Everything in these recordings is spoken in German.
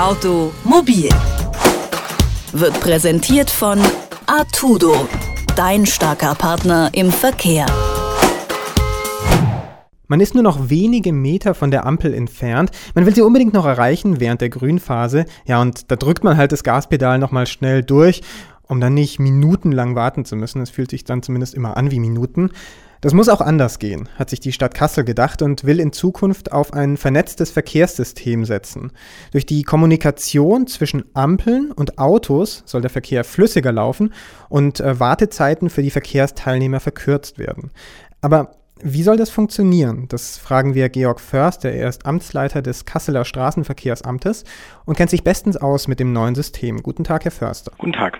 Automobil wird präsentiert von Artudo, dein starker Partner im Verkehr. Man ist nur noch wenige Meter von der Ampel entfernt. Man will sie unbedingt noch erreichen während der Grünphase. Ja, und da drückt man halt das Gaspedal nochmal schnell durch, um dann nicht minutenlang warten zu müssen. Es fühlt sich dann zumindest immer an wie Minuten. Das muss auch anders gehen, hat sich die Stadt Kassel gedacht und will in Zukunft auf ein vernetztes Verkehrssystem setzen. Durch die Kommunikation zwischen Ampeln und Autos soll der Verkehr flüssiger laufen und äh, Wartezeiten für die Verkehrsteilnehmer verkürzt werden. Aber wie soll das funktionieren? Das fragen wir Georg Förster. Er ist Amtsleiter des Kasseler Straßenverkehrsamtes und kennt sich bestens aus mit dem neuen System. Guten Tag, Herr Förster. Guten Tag.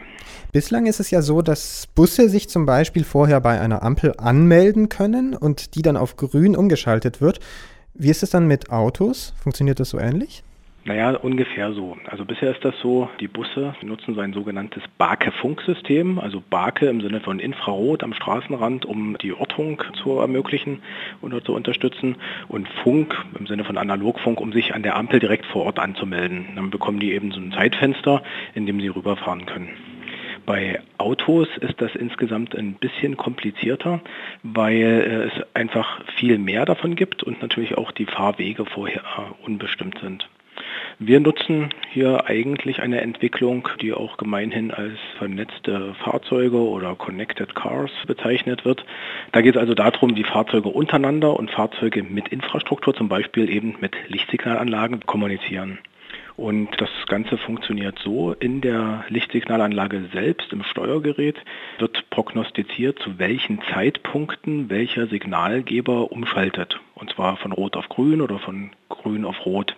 Bislang ist es ja so, dass Busse sich zum Beispiel vorher bei einer Ampel anmelden können und die dann auf grün umgeschaltet wird. Wie ist es dann mit Autos? Funktioniert das so ähnlich? Naja, ungefähr so. Also bisher ist das so, die Busse nutzen so ein sogenanntes Barke-Funksystem, also Barke im Sinne von Infrarot am Straßenrand, um die Ortung zu ermöglichen oder zu unterstützen und Funk im Sinne von Analogfunk, um sich an der Ampel direkt vor Ort anzumelden. Dann bekommen die eben so ein Zeitfenster, in dem sie rüberfahren können. Bei Autos ist das insgesamt ein bisschen komplizierter, weil es einfach viel mehr davon gibt und natürlich auch die Fahrwege vorher unbestimmt sind. Wir nutzen hier eigentlich eine Entwicklung, die auch gemeinhin als vernetzte Fahrzeuge oder Connected Cars bezeichnet wird. Da geht es also darum, die Fahrzeuge untereinander und Fahrzeuge mit Infrastruktur, zum Beispiel eben mit Lichtsignalanlagen, kommunizieren. Und das Ganze funktioniert so, in der Lichtsignalanlage selbst, im Steuergerät, wird prognostiziert, zu welchen Zeitpunkten welcher Signalgeber umschaltet. Und zwar von Rot auf Grün oder von Grün auf Rot.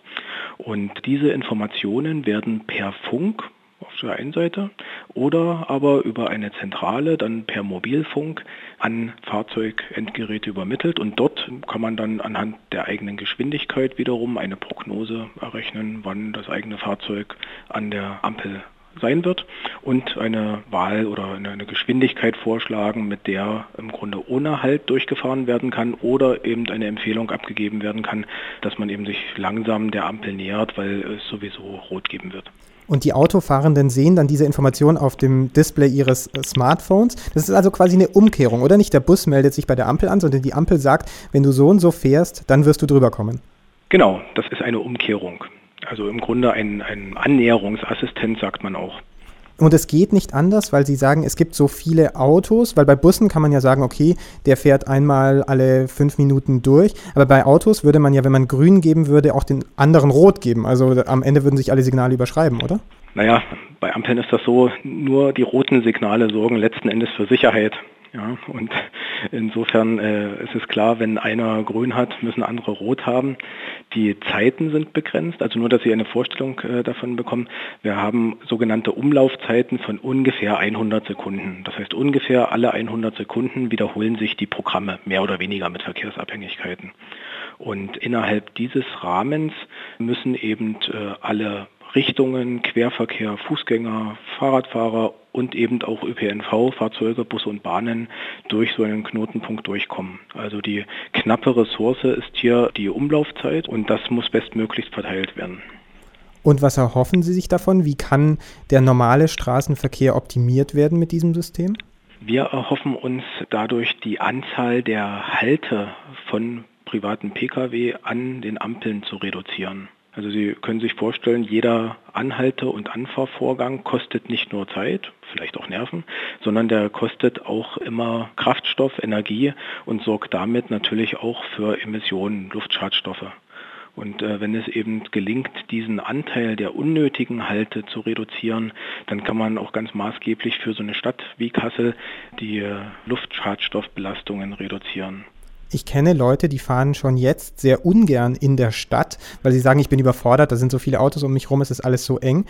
Und diese Informationen werden per Funk auf der einen Seite oder aber über eine Zentrale dann per Mobilfunk an Fahrzeugendgeräte übermittelt. Und dort kann man dann anhand der eigenen Geschwindigkeit wiederum eine Prognose errechnen, wann das eigene Fahrzeug an der Ampel sein wird und eine Wahl oder eine Geschwindigkeit vorschlagen, mit der im Grunde ohne Halt durchgefahren werden kann oder eben eine Empfehlung abgegeben werden kann, dass man eben sich langsam der Ampel nähert, weil es sowieso rot geben wird. Und die Autofahrenden sehen dann diese Information auf dem Display ihres Smartphones. Das ist also quasi eine Umkehrung, oder nicht? Der Bus meldet sich bei der Ampel an, sondern die Ampel sagt, wenn du so und so fährst, dann wirst du drüber kommen. Genau, das ist eine Umkehrung. Also im Grunde ein, ein Annäherungsassistent, sagt man auch. Und es geht nicht anders, weil Sie sagen, es gibt so viele Autos, weil bei Bussen kann man ja sagen, okay, der fährt einmal alle fünf Minuten durch. Aber bei Autos würde man ja, wenn man grün geben würde, auch den anderen rot geben. Also am Ende würden sich alle Signale überschreiben, oder? Naja, bei Ampeln ist das so, nur die roten Signale sorgen letzten Endes für Sicherheit. Ja, und insofern äh, ist es klar, wenn einer grün hat, müssen andere rot haben. Die Zeiten sind begrenzt, also nur, dass Sie eine Vorstellung äh, davon bekommen. Wir haben sogenannte Umlaufzeiten von ungefähr 100 Sekunden. Das heißt, ungefähr alle 100 Sekunden wiederholen sich die Programme, mehr oder weniger mit Verkehrsabhängigkeiten. Und innerhalb dieses Rahmens müssen eben äh, alle Richtungen, Querverkehr, Fußgänger, Fahrradfahrer und eben auch ÖPNV, Fahrzeuge, Busse und Bahnen durch so einen Knotenpunkt durchkommen. Also die knappe Ressource ist hier die Umlaufzeit und das muss bestmöglichst verteilt werden. Und was erhoffen Sie sich davon? Wie kann der normale Straßenverkehr optimiert werden mit diesem System? Wir erhoffen uns dadurch die Anzahl der Halte von privaten Pkw an den Ampeln zu reduzieren. Also Sie können sich vorstellen, jeder Anhalte- und Anfahrvorgang kostet nicht nur Zeit, vielleicht auch Nerven, sondern der kostet auch immer Kraftstoff, Energie und sorgt damit natürlich auch für Emissionen, Luftschadstoffe. Und äh, wenn es eben gelingt, diesen Anteil der unnötigen Halte zu reduzieren, dann kann man auch ganz maßgeblich für so eine Stadt wie Kassel die äh, Luftschadstoffbelastungen reduzieren. Ich kenne Leute, die fahren schon jetzt sehr ungern in der Stadt, weil sie sagen, ich bin überfordert, da sind so viele Autos um mich rum, es ist alles so eng.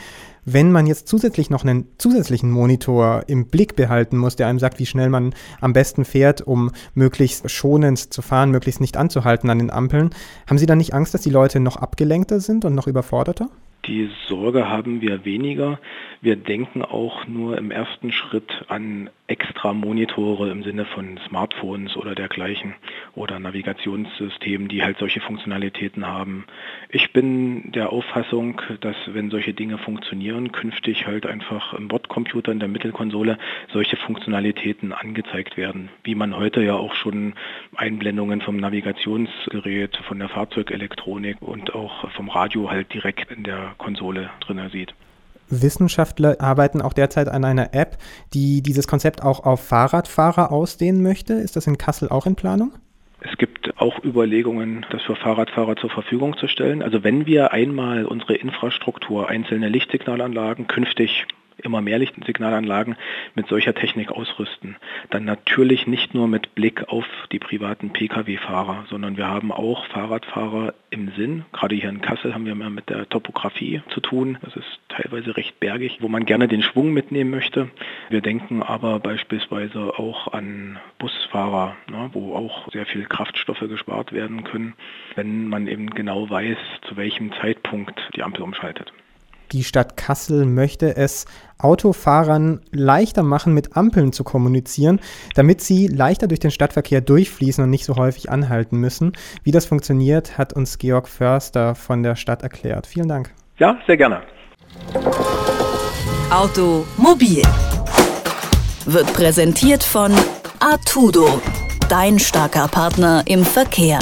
Wenn man jetzt zusätzlich noch einen zusätzlichen Monitor im Blick behalten muss, der einem sagt, wie schnell man am besten fährt, um möglichst schonend zu fahren, möglichst nicht anzuhalten an den Ampeln, haben Sie dann nicht Angst, dass die Leute noch abgelenkter sind und noch überforderter? Die Sorge haben wir weniger. Wir denken auch nur im ersten Schritt an extra Monitore im Sinne von Smartphones oder dergleichen oder Navigationssystemen, die halt solche Funktionalitäten haben. Ich bin der Auffassung, dass wenn solche Dinge funktionieren, künftig halt einfach im Bordcomputer in der Mittelkonsole solche Funktionalitäten angezeigt werden, wie man heute ja auch schon Einblendungen vom Navigationsgerät, von der Fahrzeugelektronik und auch vom Radio halt direkt in der Konsole drin sieht. Wissenschaftler arbeiten auch derzeit an einer App, die dieses Konzept auch auf Fahrradfahrer ausdehnen möchte. Ist das in Kassel auch in Planung? Es gibt auch Überlegungen, das für Fahrradfahrer zur Verfügung zu stellen. Also wenn wir einmal unsere Infrastruktur, einzelne Lichtsignalanlagen künftig immer mehr Lichtsignalanlagen mit solcher Technik ausrüsten. Dann natürlich nicht nur mit Blick auf die privaten Pkw-Fahrer, sondern wir haben auch Fahrradfahrer im Sinn. Gerade hier in Kassel haben wir mehr mit der Topografie zu tun. Das ist teilweise recht bergig, wo man gerne den Schwung mitnehmen möchte. Wir denken aber beispielsweise auch an Busfahrer, ne, wo auch sehr viel Kraftstoffe gespart werden können, wenn man eben genau weiß, zu welchem Zeitpunkt die Ampel umschaltet. Die Stadt Kassel möchte es Autofahrern leichter machen, mit Ampeln zu kommunizieren, damit sie leichter durch den Stadtverkehr durchfließen und nicht so häufig anhalten müssen. Wie das funktioniert, hat uns Georg Förster von der Stadt erklärt. Vielen Dank. Ja, sehr gerne. Automobil wird präsentiert von Artudo, dein starker Partner im Verkehr.